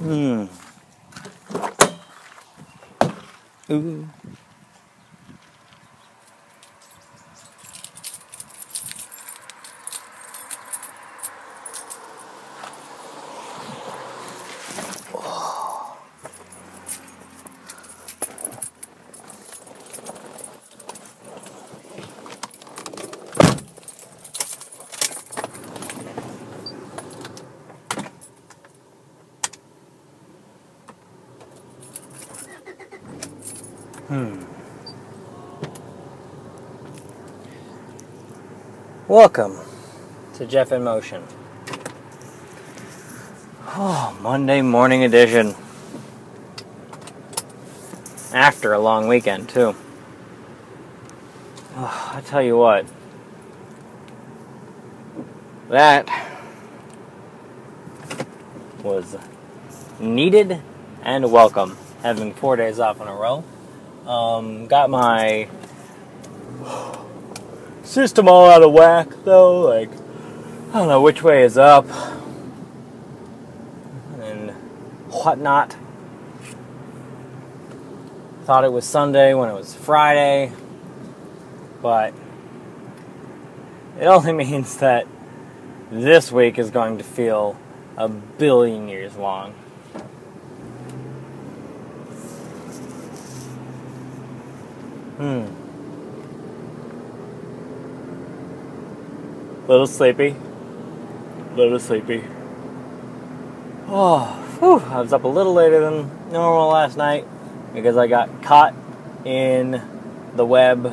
Hmm. Ooh. Welcome to Jeff in Motion. Oh, Monday morning edition. After a long weekend, too. Oh, I tell you what. That was needed and welcome having four days off in a row. Um, got my system all out of whack though. Like, I don't know which way is up and whatnot. Thought it was Sunday when it was Friday, but it only means that this week is going to feel a billion years long. Hmm. Little sleepy. Little sleepy. Oh, whew. I was up a little later than normal last night because I got caught in the web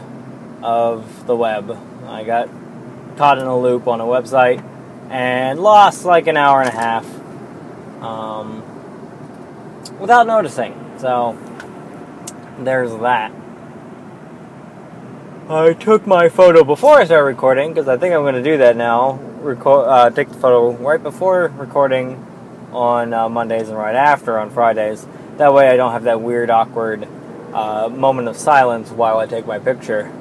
of the web. I got caught in a loop on a website and lost like an hour and a half um, without noticing. So there's that. I took my photo before I started recording because I think I'm going to do that now. Uh, take the photo right before recording on uh, Mondays and right after on Fridays. That way, I don't have that weird, awkward uh, moment of silence while I take my picture.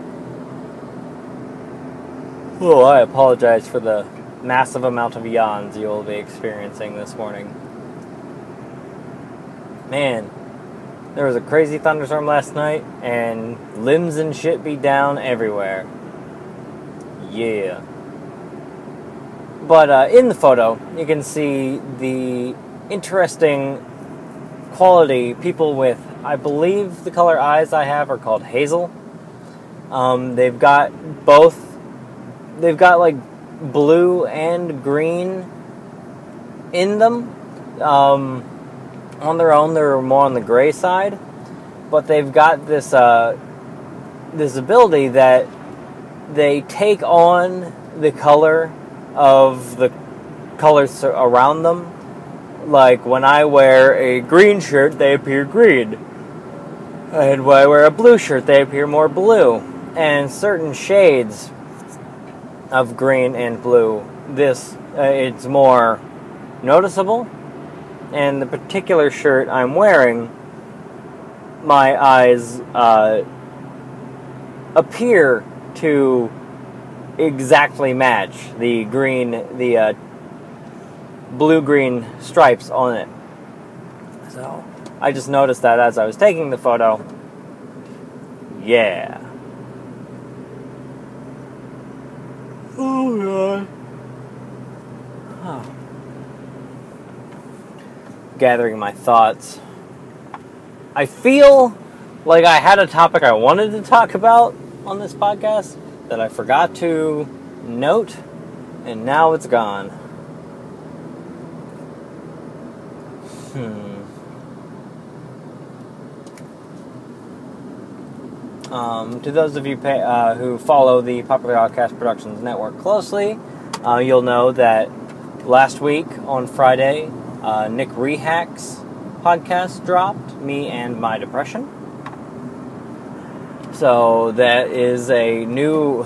Oh, I apologize for the massive amount of yawns you will be experiencing this morning. Man, there was a crazy thunderstorm last night, and limbs and shit be down everywhere. Yeah. But uh, in the photo, you can see the interesting quality people with, I believe the color eyes I have are called hazel. Um, they've got both, they've got like blue and green in them. Um, on their own, they're more on the gray side, but they've got this uh, this ability that they take on the color of the colors around them. Like when I wear a green shirt, they appear green, and when I wear a blue shirt, they appear more blue. And certain shades of green and blue, this uh, it's more noticeable and the particular shirt I'm wearing, my eyes uh, appear to exactly match the green, the uh, blue green stripes on it. So I just noticed that as I was taking the photo. Yeah. Oh, God. Oh gathering my thoughts. I feel like I had a topic I wanted to talk about on this podcast that I forgot to note, and now it's gone. Hmm. Um, to those of you pay, uh, who follow the Popular Outcast Productions Network closely, uh, you'll know that last week on Friday, uh, Nick Rehack's podcast dropped, Me and My Depression. So that is a new,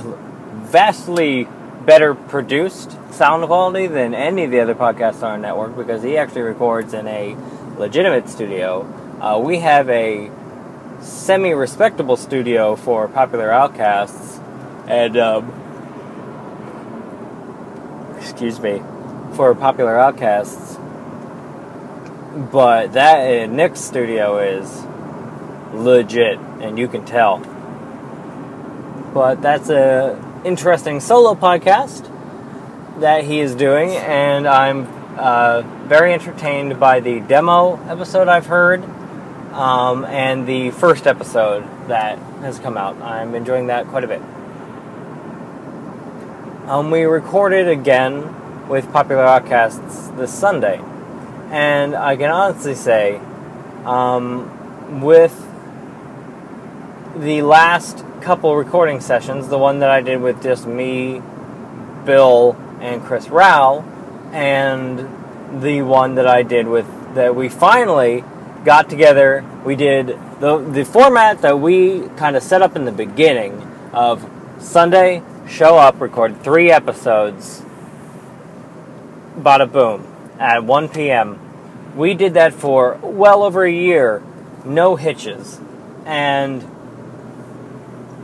vastly better produced sound quality than any of the other podcasts on our network because he actually records in a legitimate studio. Uh, we have a semi respectable studio for popular outcasts, and um, excuse me, for popular outcasts. But that uh, Nick's studio is legit, and you can tell. But that's a interesting solo podcast that he is doing, and I'm uh, very entertained by the demo episode I've heard um, and the first episode that has come out. I'm enjoying that quite a bit. Um, we recorded again with Popular Outcasts this Sunday, and I can honestly say, um, with the last couple recording sessions, the one that I did with just me, Bill, and Chris Rao, and the one that I did with that we finally got together. We did the the format that we kind of set up in the beginning of Sunday, show up, record three episodes, bada boom, at 1 p.m. We did that for well over a year, no hitches, and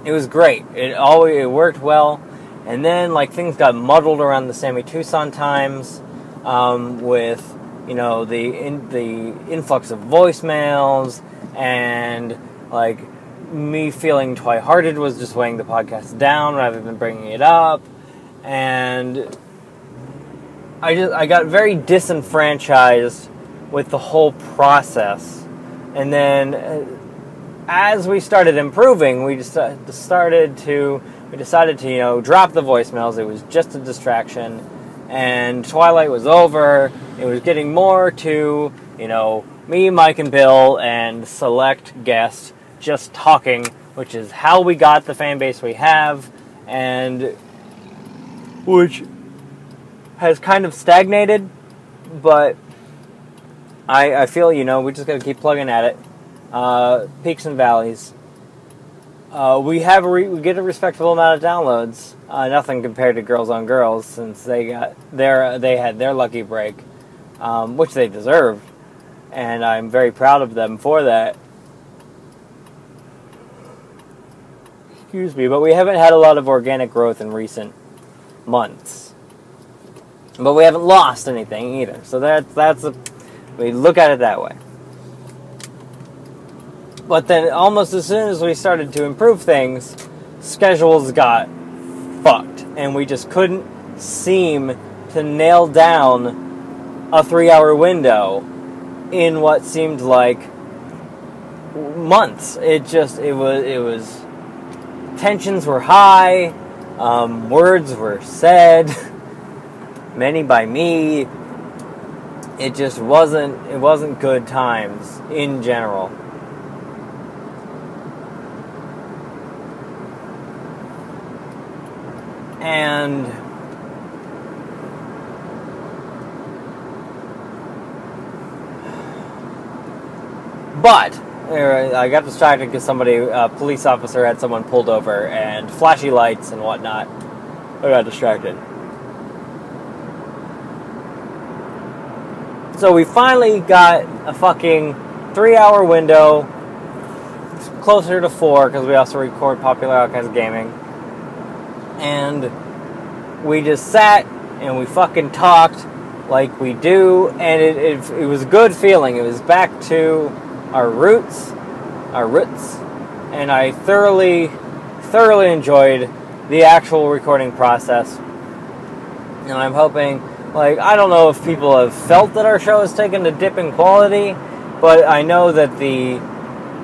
it was great. It always it worked well, and then like things got muddled around the Sammy Tucson times um, with you know the in, the influx of voicemails and like me feeling twi-hearted was just weighing the podcast down rather than bringing it up and I just I got very disenfranchised with the whole process. And then uh, as we started improving we just uh, started to we decided to you know drop the voicemails. It was just a distraction. And Twilight was over. It was getting more to, you know, me, Mike, and Bill, and select guests just talking, which is how we got the fan base we have, and which has kind of stagnated, but I, I feel, you know, we just got to keep plugging at it. Uh, peaks and valleys. Uh, we have re- we get a respectable amount of downloads. Uh, nothing compared to Girls on Girls, since they got their they had their lucky break, um, which they deserved, and I'm very proud of them for that. Excuse me, but we haven't had a lot of organic growth in recent months. But we haven't lost anything either, so that's that's a we look at it that way. But then, almost as soon as we started to improve things, schedules got fucked, and we just couldn't seem to nail down a three hour window in what seemed like months. It just, it was, it was, tensions were high, um, words were said, many by me. It just wasn't, it wasn't good times in general. and but er, I got distracted because somebody, a police officer, had someone pulled over and flashy lights and whatnot. I got distracted. So we finally got a fucking three-hour window, closer to four because we also record Popular Outcast Gaming and we just sat and we fucking talked like we do, and it, it, it was a good feeling. It was back to our roots, our roots, and I thoroughly, thoroughly enjoyed the actual recording process. And I'm hoping, like, I don't know if people have felt that our show has taken a dip in quality, but I know that the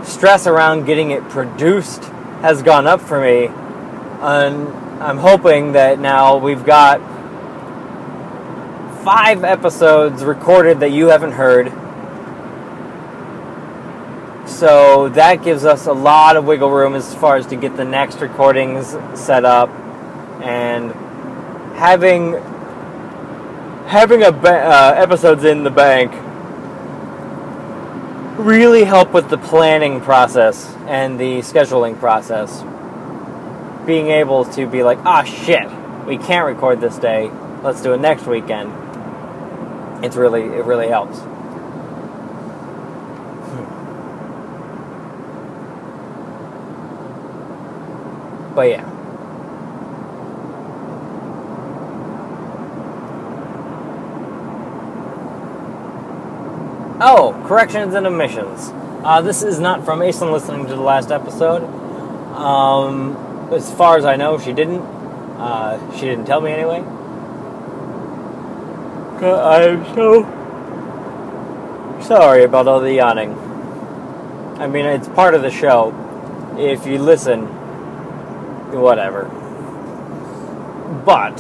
stress around getting it produced has gone up for me. And I'm hoping that now we've got five episodes recorded that you haven't heard. So that gives us a lot of wiggle room as far as to get the next recordings set up and having having a ba- uh, episodes in the bank really help with the planning process and the scheduling process. Being able to be like, ah, shit, we can't record this day. Let's do it next weekend. It's really, it really helps. Hmm. But yeah. Oh, corrections and omissions. Uh, this is not from Aislinn listening to the last episode. Um, as far as I know, she didn't. Uh, she didn't tell me anyway. I am so sorry about all the yawning. I mean, it's part of the show. If you listen, whatever. But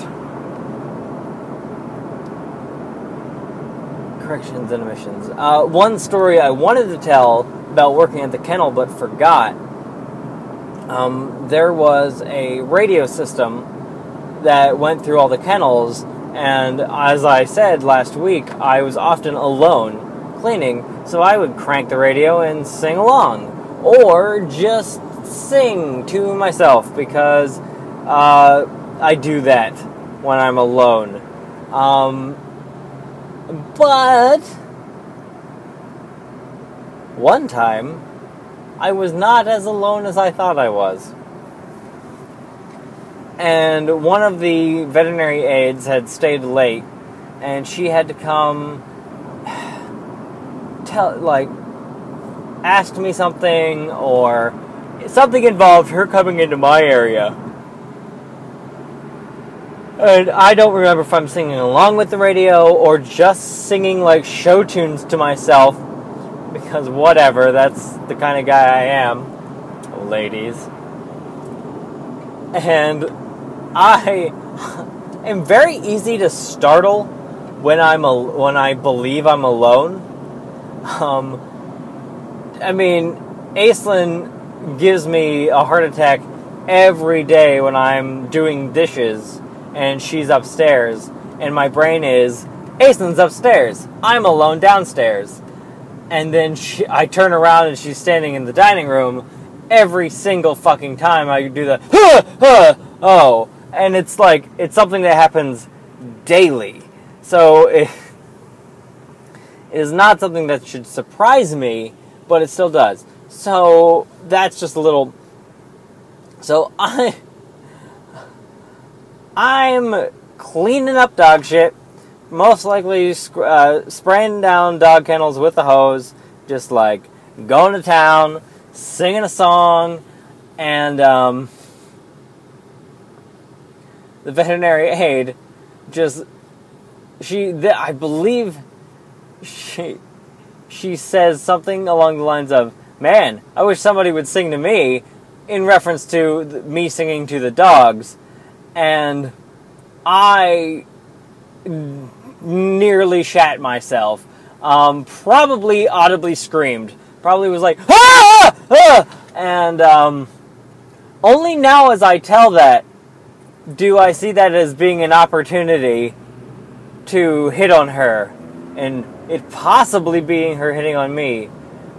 corrections and omissions. Uh, one story I wanted to tell about working at the kennel but forgot. Um, there was a radio system that went through all the kennels, and as I said last week, I was often alone cleaning, so I would crank the radio and sing along, or just sing to myself because uh, I do that when I'm alone. Um, but one time, I was not as alone as I thought I was. And one of the veterinary aides had stayed late, and she had to come tell, like, ask me something, or something involved her coming into my area. And I don't remember if I'm singing along with the radio or just singing like show tunes to myself because whatever, that's the kind of guy I am, ladies. And I am very easy to startle when I'm when I believe I'm alone. Um, I mean, Aislinn gives me a heart attack every day when I'm doing dishes and she's upstairs, and my brain is, Aislinn's upstairs. I'm alone downstairs. And then she, I turn around and she's standing in the dining room. Every single fucking time I do the, huh, huh, oh, and it's like it's something that happens daily. So it, it is not something that should surprise me, but it still does. So that's just a little. So I I'm cleaning up dog shit, most likely uh, spraying down dog kennels with a hose, just like going to town, singing a song, and um, the veterinary aide just she I believe she she says something along the lines of, "Man, I wish somebody would sing to me," in reference to me singing to the dogs and I nearly shat myself. Um, probably audibly screamed. Probably was like, ah! ah! And um, only now, as I tell that, do I see that as being an opportunity to hit on her, and it possibly being her hitting on me.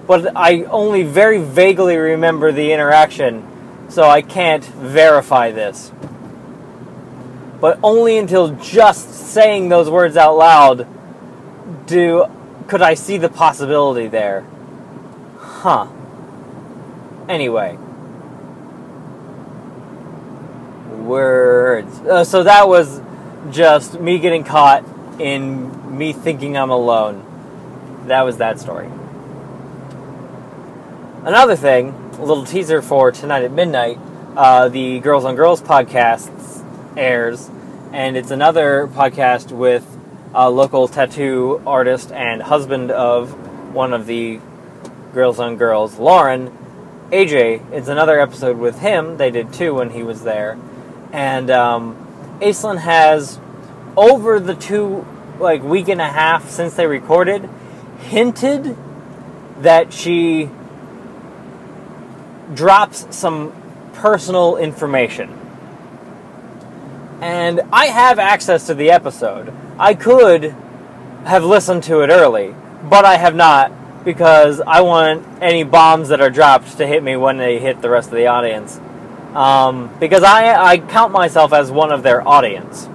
But I only very vaguely remember the interaction, so I can't verify this but only until just saying those words out loud do could I see the possibility there. Huh. Anyway. Words. Uh, so that was just me getting caught in me thinking I'm alone. That was that story. Another thing, a little teaser for tonight at midnight, uh, the Girls on Girls podcast airs, and it's another podcast with a local tattoo artist and husband of one of the Girls on Girls, Lauren. AJ, it's another episode with him. They did two when he was there. And um, Aislinn has, over the two, like, week and a half since they recorded, hinted that she drops some personal information and I have access to the episode. I could have listened to it early, but I have not because I want any bombs that are dropped to hit me when they hit the rest of the audience. Um, because I, I count myself as one of their audience.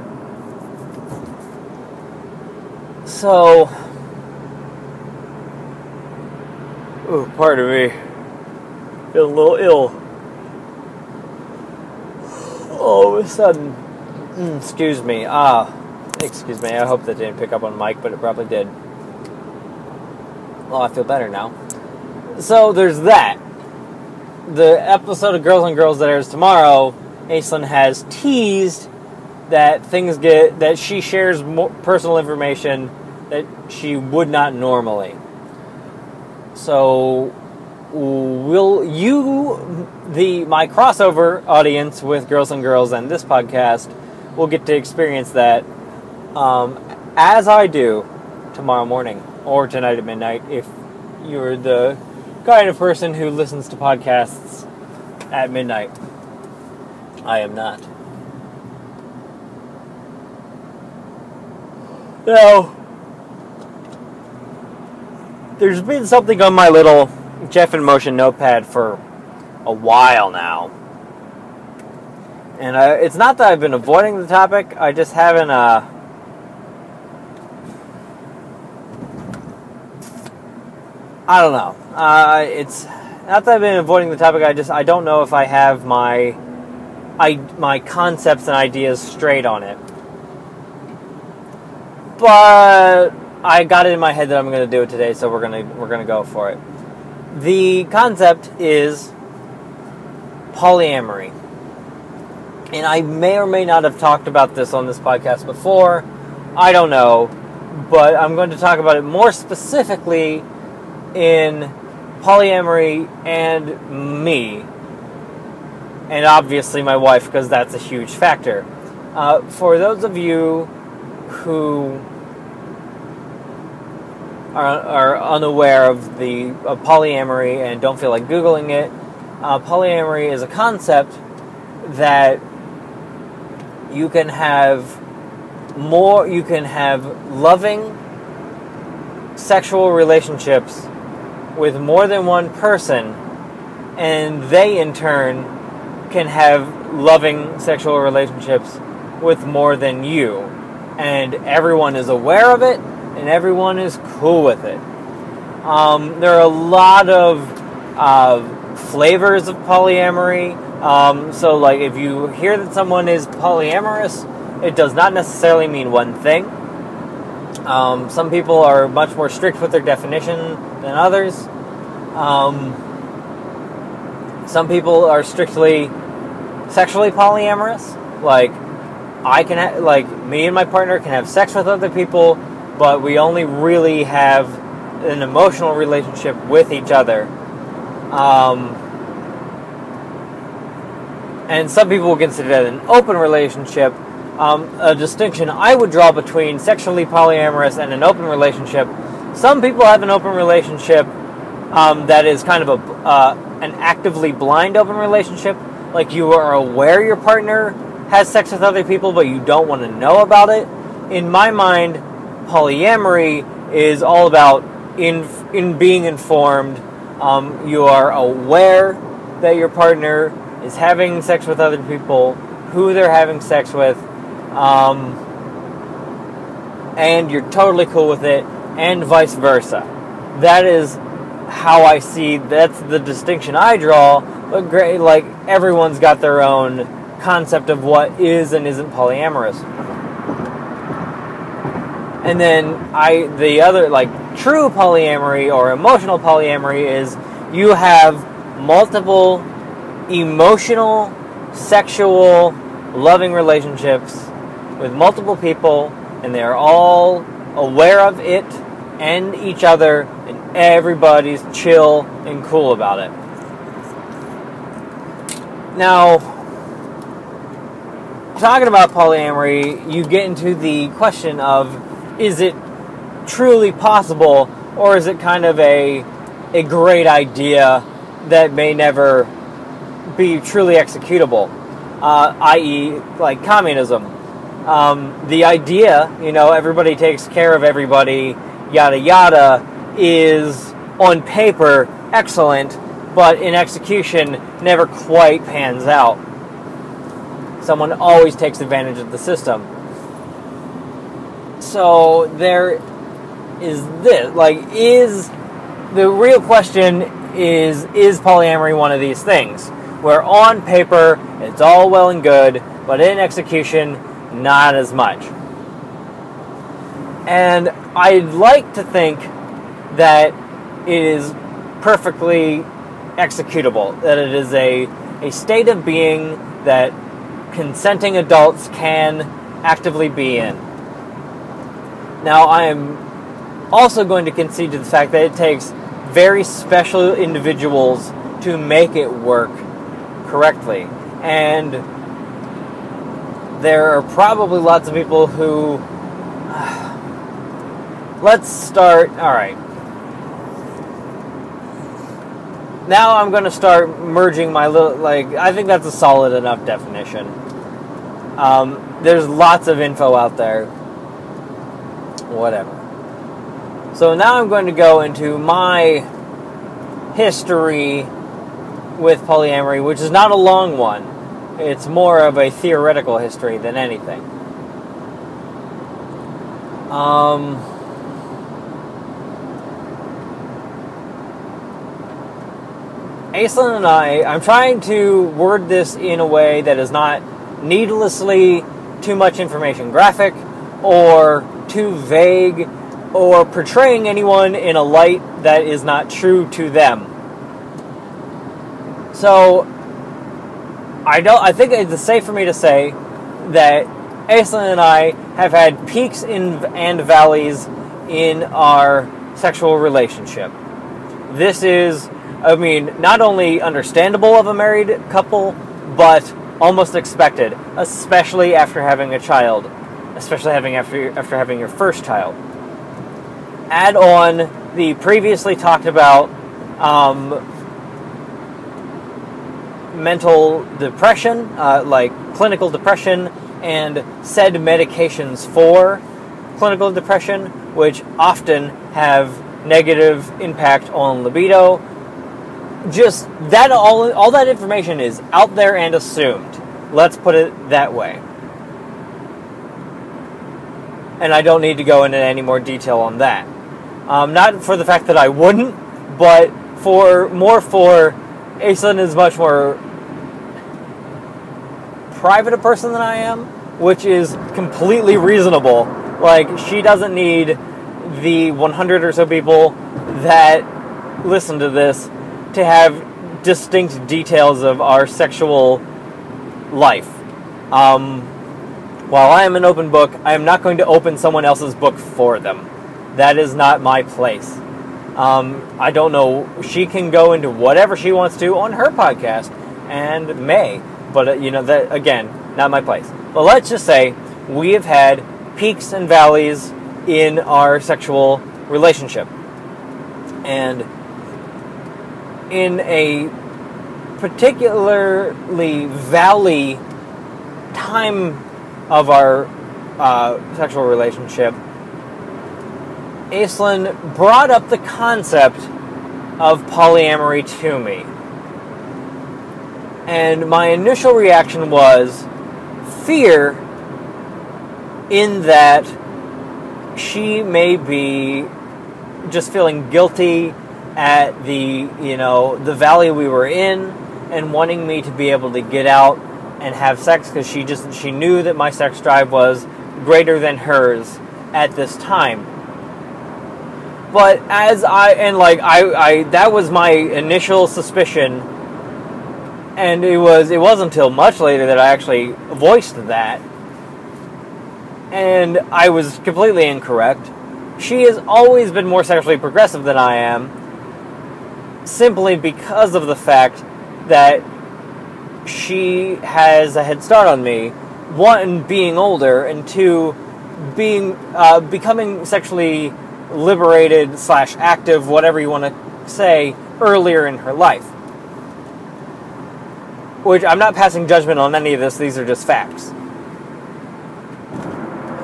So, ooh, pardon me, feeling a little ill. all of a sudden, excuse me, ah, excuse me, I hope that didn't pick up on mic, but it probably did. Well, I feel better now. So there's that. The episode of Girls and Girls that airs tomorrow, Aislinn has teased that things get that she shares more personal information that she would not normally. So will you the my crossover audience with Girls and Girls and this podcast will get to experience that um, as I do tomorrow morning or tonight at midnight if you're the kind of person who listens to podcasts at midnight. I am not. Now, there's been something on my little Jeff in Motion notepad for a while now. And I, it's not that I've been avoiding the topic, I just haven't, uh, I don't know. Uh, it's not that I've been avoiding the topic. I just I don't know if I have my I my concepts and ideas straight on it. But I got it in my head that I'm going to do it today, so we're to we're to go for it. The concept is polyamory. And I may or may not have talked about this on this podcast before. I don't know. But I'm going to talk about it more specifically in polyamory and me. And obviously my wife, because that's a huge factor. Uh, for those of you who are, are unaware of the of polyamory and don't feel like Googling it, uh, polyamory is a concept that you can have more, you can have loving sexual relationships with more than one person, and they in turn can have loving sexual relationships with more than you. And everyone is aware of it, and everyone is cool with it. Um, there are a lot of uh, flavors of polyamory. Um, so, like, if you hear that someone is polyamorous, it does not necessarily mean one thing. Um, some people are much more strict with their definition than others. Um, some people are strictly sexually polyamorous. Like, I can, ha- like, me and my partner can have sex with other people, but we only really have an emotional relationship with each other. Um, and some people will consider that an open relationship. Um, a distinction I would draw between sexually polyamorous and an open relationship. Some people have an open relationship um, that is kind of a uh, an actively blind open relationship, like you are aware your partner has sex with other people, but you don't want to know about it. In my mind, polyamory is all about in in being informed. Um, you are aware that your partner is having sex with other people, who they're having sex with, um, and you're totally cool with it, and vice versa. That is how I see. That's the distinction I draw. But great, like everyone's got their own concept of what is and isn't polyamorous and then I the other like true polyamory or emotional polyamory is you have multiple emotional, sexual, loving relationships with multiple people and they are all aware of it and each other and everybody's chill and cool about it. Now, talking about polyamory, you get into the question of is it truly possible or is it kind of a a great idea that may never be truly executable uh, i.e like communism. Um, the idea you know everybody takes care of everybody yada yada is on paper excellent but in execution never quite pans out. Someone always takes advantage of the system. So there is this like is the real question is is polyamory one of these things where on paper it's all well and good, but in execution, not as much. And I'd like to think that it is perfectly executable, that it is a, a state of being that consenting adults can actively be in. Now, I am also going to concede to the fact that it takes very special individuals to make it work correctly. And there are probably lots of people who. let's start. Alright. Now I'm going to start merging my little. Like, I think that's a solid enough definition. Um, there's lots of info out there. Whatever. So now I'm going to go into my history with polyamory, which is not a long one. It's more of a theoretical history than anything. Um, Aislinn and I, I'm trying to word this in a way that is not needlessly too much information graphic or too vague or portraying anyone in a light that is not true to them. So, I don't. I think it's safe for me to say that Aislinn and I have had peaks in, and valleys in our sexual relationship. This is, I mean, not only understandable of a married couple, but almost expected, especially after having a child, especially having after after having your first child add on the previously talked about um, mental depression, uh, like clinical depression, and said medications for clinical depression, which often have negative impact on libido. Just that all all that information is out there and assumed. Let's put it that way. And I don't need to go into any more detail on that. Um, not for the fact that I wouldn't, but for more for Aislinn is much more private a person than I am, which is completely reasonable. Like she doesn't need the 100 or so people that listen to this to have distinct details of our sexual life. Um, while I am an open book, I am not going to open someone else's book for them. That is not my place. Um, I don't know. She can go into whatever she wants to on her podcast, and may. But uh, you know that again, not my place. But let's just say we have had peaks and valleys in our sexual relationship, and in a particularly valley time of our uh, sexual relationship, Aislinn brought up the concept of polyamory to me. And my initial reaction was fear in that she may be just feeling guilty at the, you know, the valley we were in and wanting me to be able to get out and have sex because she just she knew that my sex drive was greater than hers at this time. But as I and like I, I that was my initial suspicion, and it was it wasn't until much later that I actually voiced that, and I was completely incorrect. She has always been more sexually progressive than I am, simply because of the fact that she has a head start on me. One, being older, and two, being uh, becoming sexually liberated slash active, whatever you want to say, earlier in her life. Which I'm not passing judgment on any of this, these are just facts.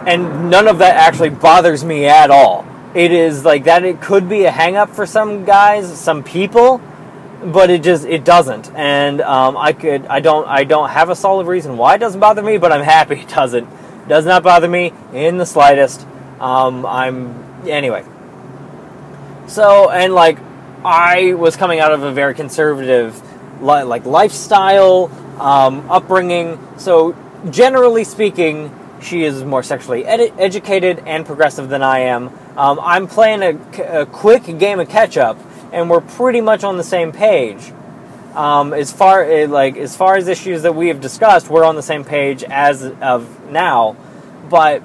And none of that actually bothers me at all. It is like that it could be a hang up for some guys, some people, but it just it doesn't. And um, I could I don't I don't have a solid reason why it doesn't bother me, but I'm happy it doesn't. Does not bother me in the slightest. Um, I'm anyway. So, and like, I was coming out of a very conservative li- like lifestyle, um, upbringing. So generally speaking, she is more sexually ed- educated and progressive than I am. Um, I'm playing a, quick game of catch up, and we're pretty much on the same page. Um, as far eh, like as far as issues that we have discussed, we're on the same page as of now. But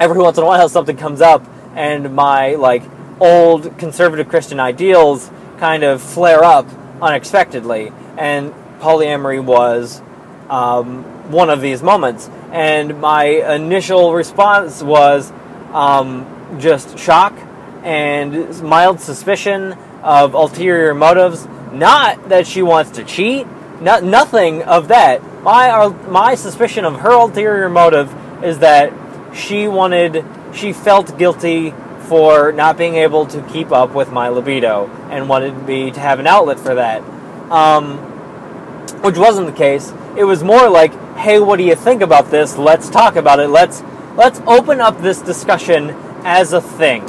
every once in a while, something comes up, and my like old conservative Christian ideals kind of flare up unexpectedly, and polyamory was um, one of these moments. And my initial response was um, just shock and mild suspicion of ulterior motives. Not that she wants to cheat, not nothing of that. My my suspicion of her ulterior motive is that she wanted, she felt guilty for not being able to keep up with my libido and wanted me to have an outlet for that. Um, which wasn't the case. It was more like, "Hey, what do you think about this? Let's talk about it. Let's let's open up this discussion as a thing."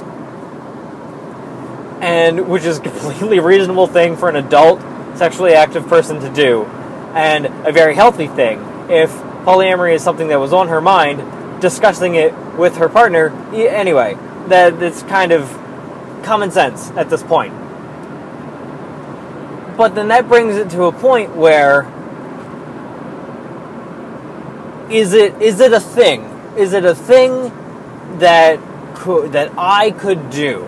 And which is a completely reasonable thing for an adult sexually active person to do and a very healthy thing. If polyamory is something that was on her mind, discussing it with her partner, anyway, that it's kind of common sense at this point. But then that brings it to a point where is it is it a thing? Is it a thing that could, that I could do?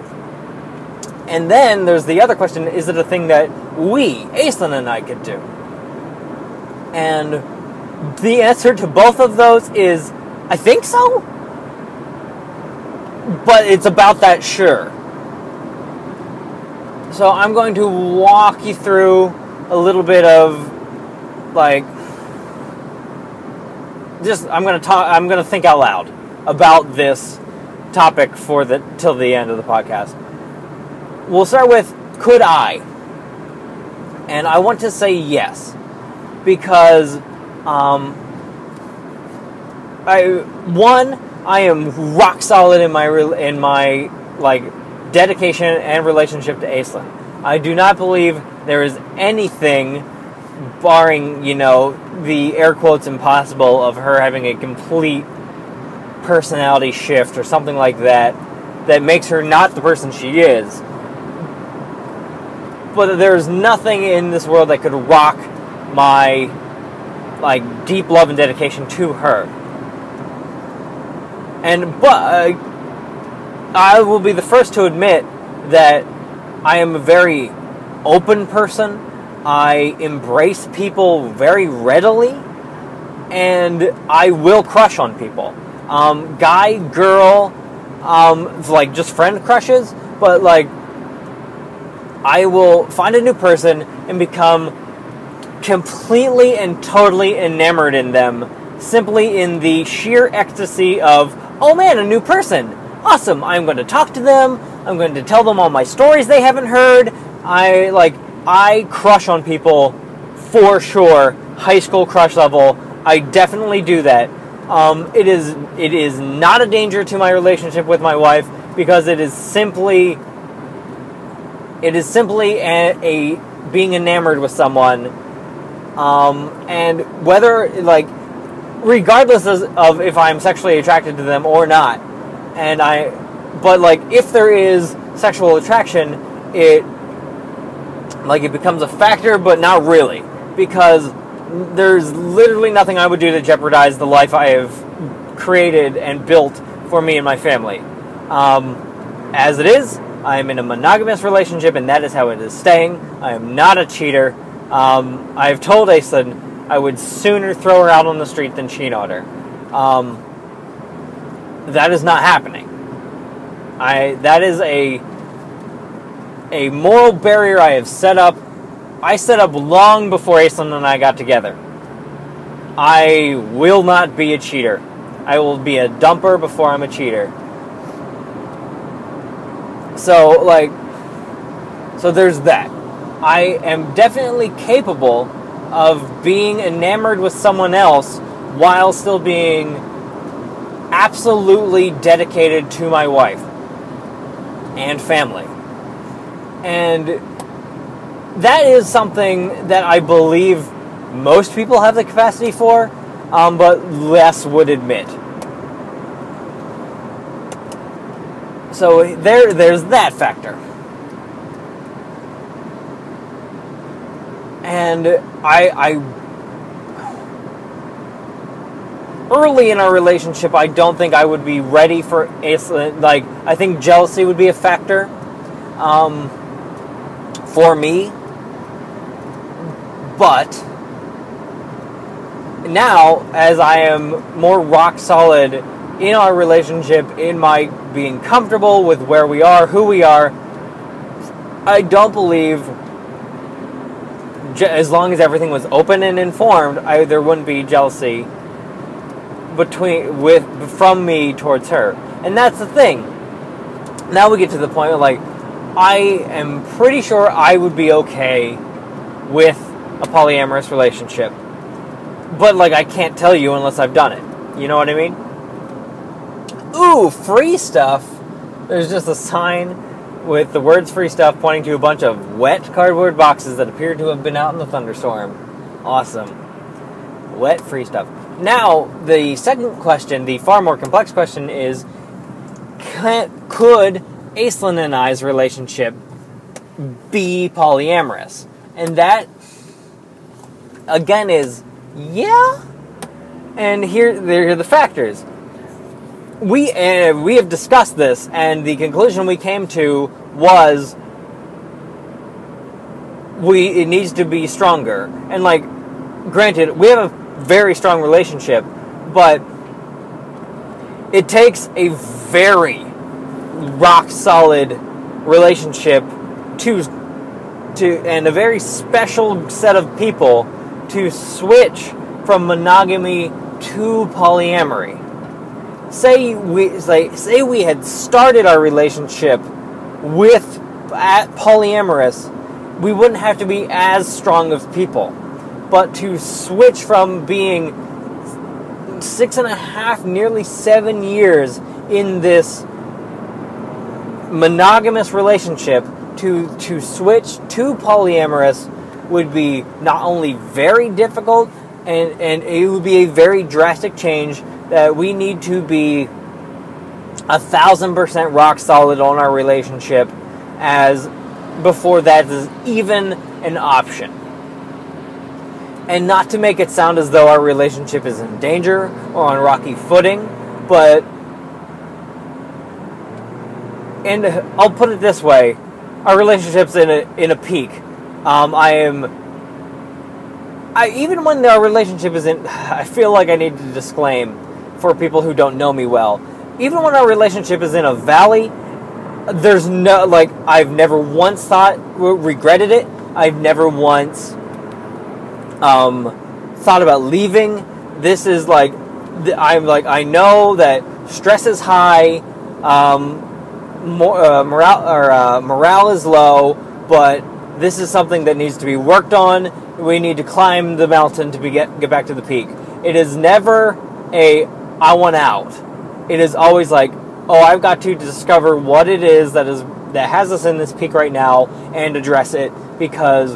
And then there's the other question: Is it a thing that we, Aislinn and I, could do? And the answer to both of those is, I think so. But it's about that sure. So I'm going to walk you through a little bit of like just I'm going to talk I'm going to think out loud about this topic for the till the end of the podcast. We'll start with could I? And I want to say yes because um, I one I am rock solid in my in my like dedication and relationship to Aislinn. I do not believe there is anything, barring you know the air quotes impossible of her having a complete personality shift or something like that, that makes her not the person she is. But there's nothing in this world that could rock my like deep love and dedication to her. And but uh, I will be the first to admit that I am a very open person. I embrace people very readily, and I will crush on people. Um, guy, girl, um, like just friend crushes, but like I will find a new person and become completely and totally enamored in them simply in the sheer ecstasy of, oh man, a new person. Awesome. I'm going to talk to them. I'm going to tell them all my stories they haven't heard. I like I crush on people for sure. High school crush level. I definitely do that. Um, it is it is not a danger to my relationship with my wife because it is simply it is simply a, a being enamored with someone um, and whether like regardless of if I'm sexually attracted to them or not. And I, but like if there is sexual attraction, it like it becomes a factor, but not really because there's literally nothing I would do to jeopardize the life I have created and built for me and my family. Um, as it is, I am in a monogamous relationship, and that is how it is staying. I am not a cheater. Um, I've told Aislinn I would sooner throw her out on the street than cheat on her. Um, that is not happening. I that is a a moral barrier I have set up. I set up long before Aislinn and I got together. I will not be a cheater. I will be a dumper before I'm a cheater. So like so there's that. I am definitely capable of being enamored with someone else while still being absolutely dedicated to my wife and family. And that is something that I believe most people have the capacity for, um, but less would admit. So there, there's that factor. And I, I early in our relationship, I don't think I would be ready for like I think jealousy would be a factor um, for me. But now, as I am more rock solid in our relationship, in my being comfortable with where we are, who we are, I don't believe as long as everything was open and informed, I, there wouldn't be jealousy between with from me towards her. And that's the thing. Now we get to the point where like I am pretty sure I would be okay with a polyamorous relationship. But like I can't tell you unless I've done it. You know what I mean? Ooh, free stuff. There's just a sign with the words free stuff pointing to a bunch of wet cardboard boxes that appear to have been out in the thunderstorm. Awesome. Wet free stuff. Now, the second question, the far more complex question is could Aislinn and I's relationship be polyamorous? And that, again, is yeah. And here, there are the factors. We uh, we have discussed this, and the conclusion we came to was we it needs to be stronger. And like, granted, we have a very strong relationship, but it takes a very rock solid relationship to to and a very special set of people to switch from monogamy to polyamory. Say we say, say we had started our relationship with at polyamorous, we wouldn't have to be as strong of people. But to switch from being six and a half, nearly seven years in this monogamous relationship to to switch to polyamorous would be not only very difficult and and it would be a very drastic change that we need to be a thousand percent rock solid on our relationship as before that is even an option and not to make it sound as though our relationship is in danger or on rocky footing, but and I'll put it this way: our relationship's in a in a peak. Um, I am. I even when our relationship isn't, I feel like I need to disclaim for people who don't know me well. Even when our relationship is in a valley, there's no like I've never once thought regretted it. I've never once um, thought about leaving. This is like I'm like I know that stress is high, um, uh, morale or uh, morale is low, but this is something that needs to be worked on. We need to climb the mountain to be get get back to the peak. It is never a I want out. It is always like oh I've got to discover what it is that is that has us in this peak right now and address it because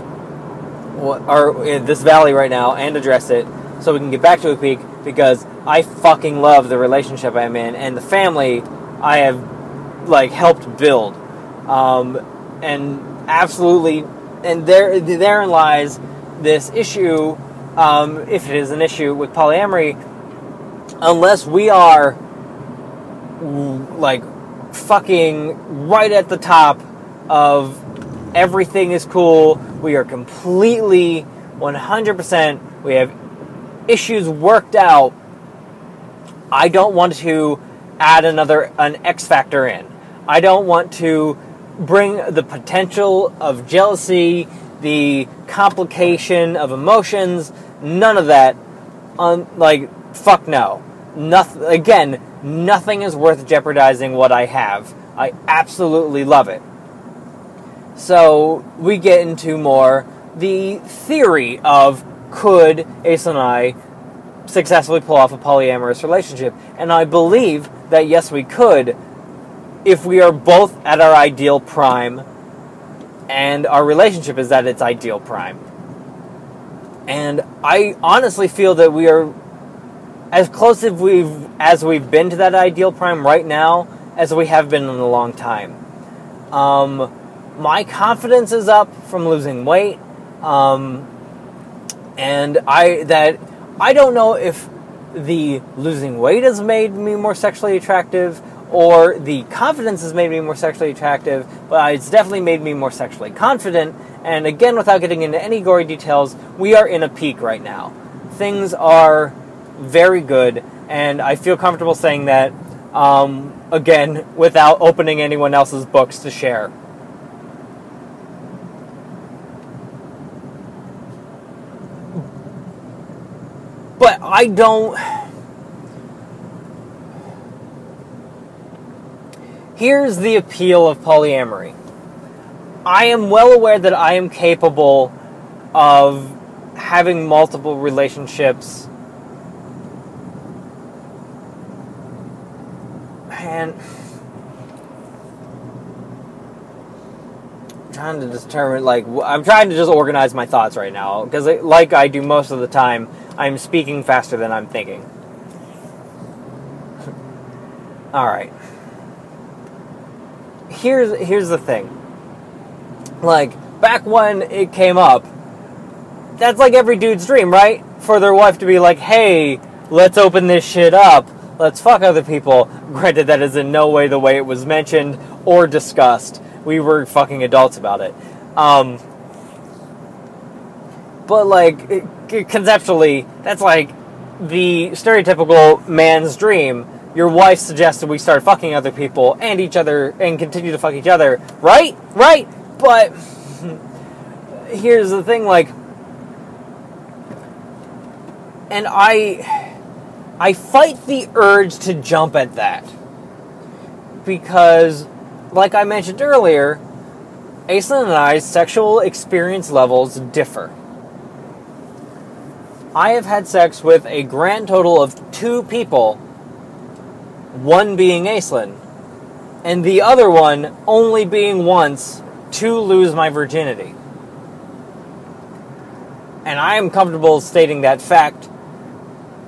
or in this valley right now and address it so we can get back to a peak because I fucking love the relationship I'm in and the family I have like helped build. Um, and absolutely, and there therein lies this issue, um, if it is an issue with polyamory, unless we are like fucking right at the top of everything is cool we are completely 100%. We have issues worked out. I don't want to add another an X factor in. I don't want to bring the potential of jealousy, the complication of emotions, none of that. On like fuck no. Nothing again, nothing is worth jeopardizing what I have. I absolutely love it. So we get into more the theory of could Ace and I successfully pull off a polyamorous relationship? And I believe that yes, we could if we are both at our ideal prime and our relationship is at its ideal prime. And I honestly feel that we are as close as we've as we've been to that ideal prime right now as we have been in a long time. Um, my confidence is up from losing weight, um, and I that I don't know if the losing weight has made me more sexually attractive or the confidence has made me more sexually attractive, but it's definitely made me more sexually confident. And again, without getting into any gory details, we are in a peak right now. Things are very good, and I feel comfortable saying that, um, again, without opening anyone else's books to share. But I don't. Here's the appeal of polyamory. I am well aware that I am capable of having multiple relationships. And trying to determine, like, I'm trying to just organize my thoughts right now because, like I do most of the time, I'm speaking faster than I'm thinking. All right here's here's the thing. Like back when it came up, that's like every dude's dream, right? For their wife to be like, "Hey, let's open this shit up. Let's fuck other people." Granted, that is in no way the way it was mentioned or discussed. We were fucking adults about it. Um, but like conceptually, that's like the stereotypical man's dream your wife suggested we start fucking other people and each other and continue to fuck each other, right? Right? But here's the thing like and I I fight the urge to jump at that. Because like I mentioned earlier, Aislinn and I's sexual experience levels differ. I have had sex with a grand total of two people one being Aislinn, and the other one only being once to lose my virginity. And I am comfortable stating that fact.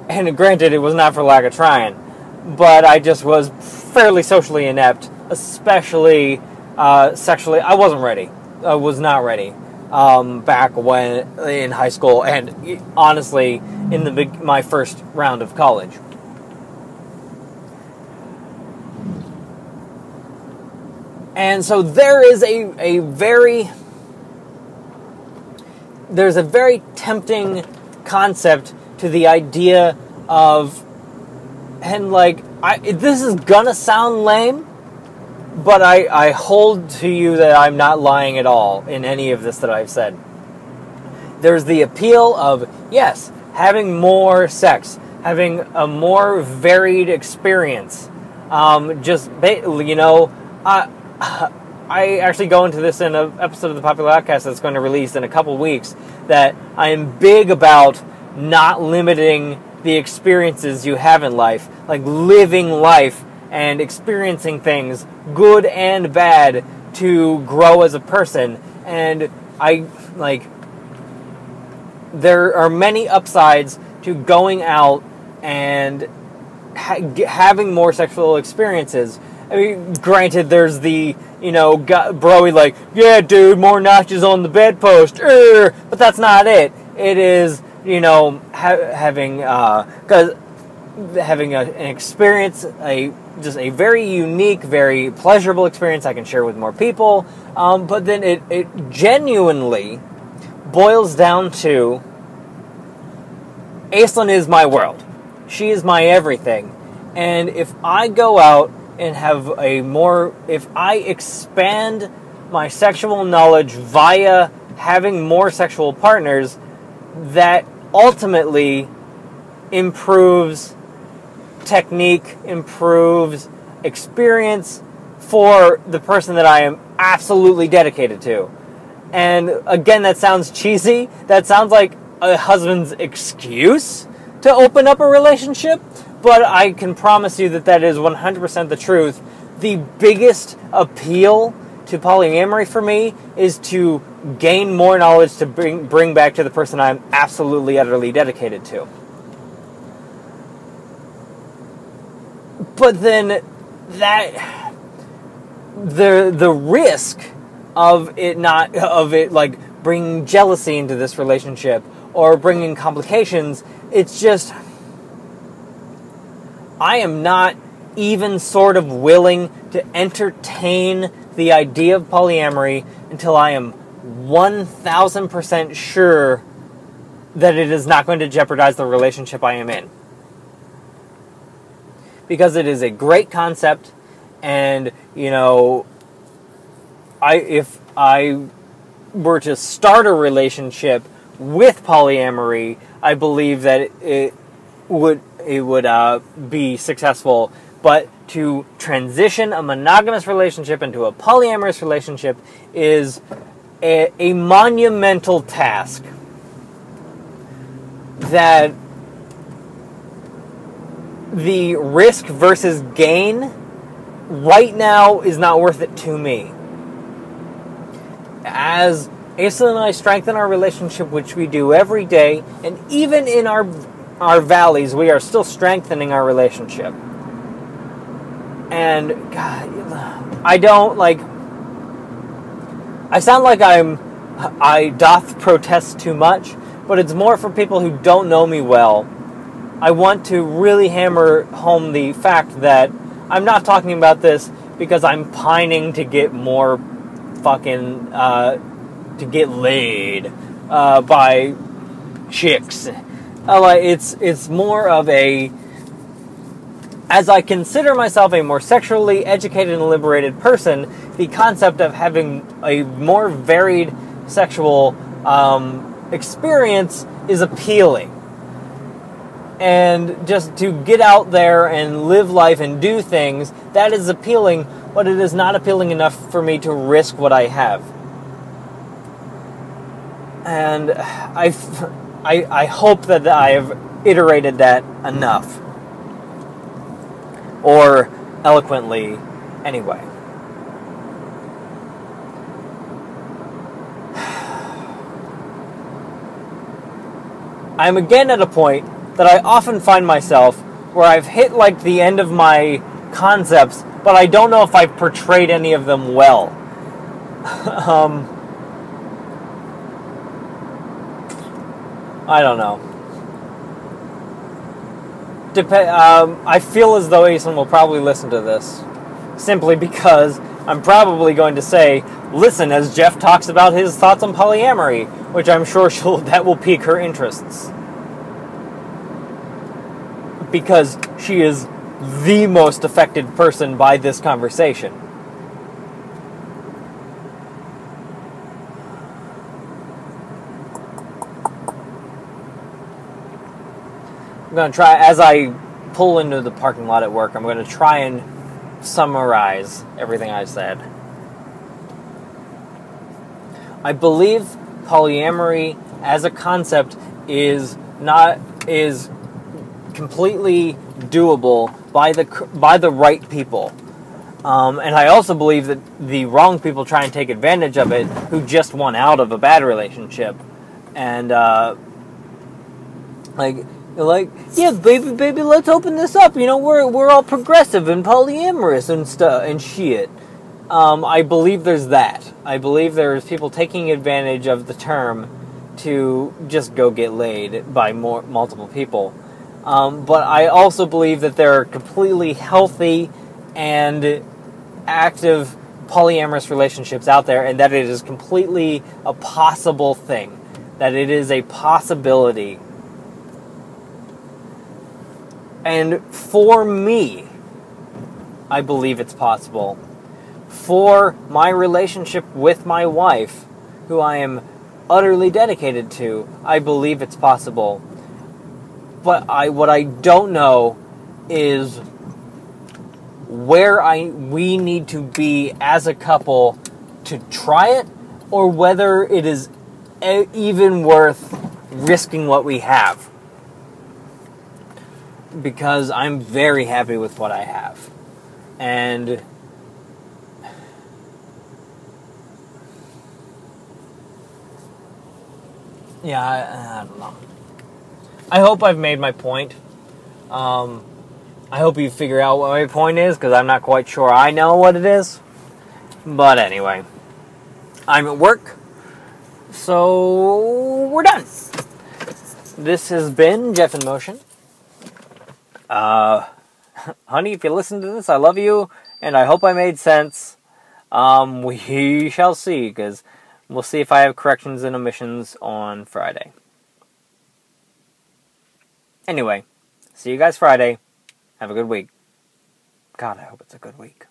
And granted, it was not for lack of trying, but I just was fairly socially inept, especially uh, sexually. I wasn't ready. I was not ready um, back when in high school, and honestly, in the my first round of college. And so there is a, a very there's a very tempting concept to the idea of and like I this is gonna sound lame, but I, I hold to you that I'm not lying at all in any of this that I've said. There's the appeal of yes, having more sex, having a more varied experience. Um, just you know, I I actually go into this in an episode of the Popular Outcast that's going to release in a couple weeks. That I am big about not limiting the experiences you have in life, like living life and experiencing things, good and bad, to grow as a person. And I like there are many upsides to going out and ha- having more sexual experiences I mean, granted, there's the you know, broy like, yeah, dude, more notches on the bedpost, er, but that's not it. It is you know ha- having because uh, having a, an experience, a just a very unique, very pleasurable experience I can share with more people. Um, but then it it genuinely boils down to Aislinn is my world. She is my everything. And if I go out and have a more if I expand my sexual knowledge via having more sexual partners that ultimately improves technique, improves experience for the person that I am absolutely dedicated to. And again, that sounds cheesy. That sounds like a husband's excuse to open up a relationship but I can promise you that that is 100% the truth. The biggest appeal to polyamory for me is to gain more knowledge to bring bring back to the person I'm absolutely utterly dedicated to. But then that the the risk of it not of it like bringing jealousy into this relationship or bringing complications it's just I am not even sort of willing to entertain the idea of polyamory until I am 1000% sure that it is not going to jeopardize the relationship I am in. Because it is a great concept and, you know, I if I were to start a relationship with polyamory, I believe that it would it would uh, be successful. But to transition a monogamous relationship into a polyamorous relationship is a, a monumental task that the risk versus gain right now is not worth it to me. As Asa and I strengthen our relationship, which we do every day, and even in our our valleys, we are still strengthening our relationship. And God, I don't like. I sound like I'm. I doth protest too much, but it's more for people who don't know me well. I want to really hammer home the fact that I'm not talking about this because I'm pining to get more fucking uh, to get laid uh, by chicks. Uh, like it's it's more of a as I consider myself a more sexually educated and liberated person, the concept of having a more varied sexual um, experience is appealing. And just to get out there and live life and do things, that is appealing, but it is not appealing enough for me to risk what I have. And I, I, I hope that I have iterated that enough or eloquently anyway. I'm again at a point that I often find myself where I've hit like the end of my concepts, but I don't know if I've portrayed any of them well. um, I don't know. Dep- um, I feel as though Asen will probably listen to this, simply because I'm probably going to say, "Listen," as Jeff talks about his thoughts on polyamory, which I'm sure she'll that will pique her interests, because she is the most affected person by this conversation. Going to try, as I pull into the parking lot at work, I'm going to try and summarize everything I said. I believe polyamory as a concept is not is completely doable by the by the right people. Um, and I also believe that the wrong people try and take advantage of it, who just want out of a bad relationship, and uh, like like, yeah, baby, baby, let's open this up. You know, we're we're all progressive and polyamorous and stuff and shit. Um, I believe there's that. I believe there's people taking advantage of the term to just go get laid by more multiple people. Um, but I also believe that there are completely healthy and active polyamorous relationships out there, and that it is completely a possible thing. That it is a possibility and for me, I believe it's possible. For my relationship with my wife, who I am utterly dedicated to, I believe it's possible. But I what I don't know is where I we need to be as a couple to try it or whether it is even worth risking what we have because I'm very happy with what I have. And yeah, I, I don't know. I hope I've made my point. Um, I hope you figure out what my point is because I'm not quite sure I know what it is. But anyway, I'm at work, so we're done. This has been Jeff in Motion. Uh, honey, if you listen to this, I love you, and I hope I made sense. Um, we shall see, because we'll see if I have corrections and omissions on Friday. Anyway, see you guys Friday. Have a good week. God, I hope it's a good week.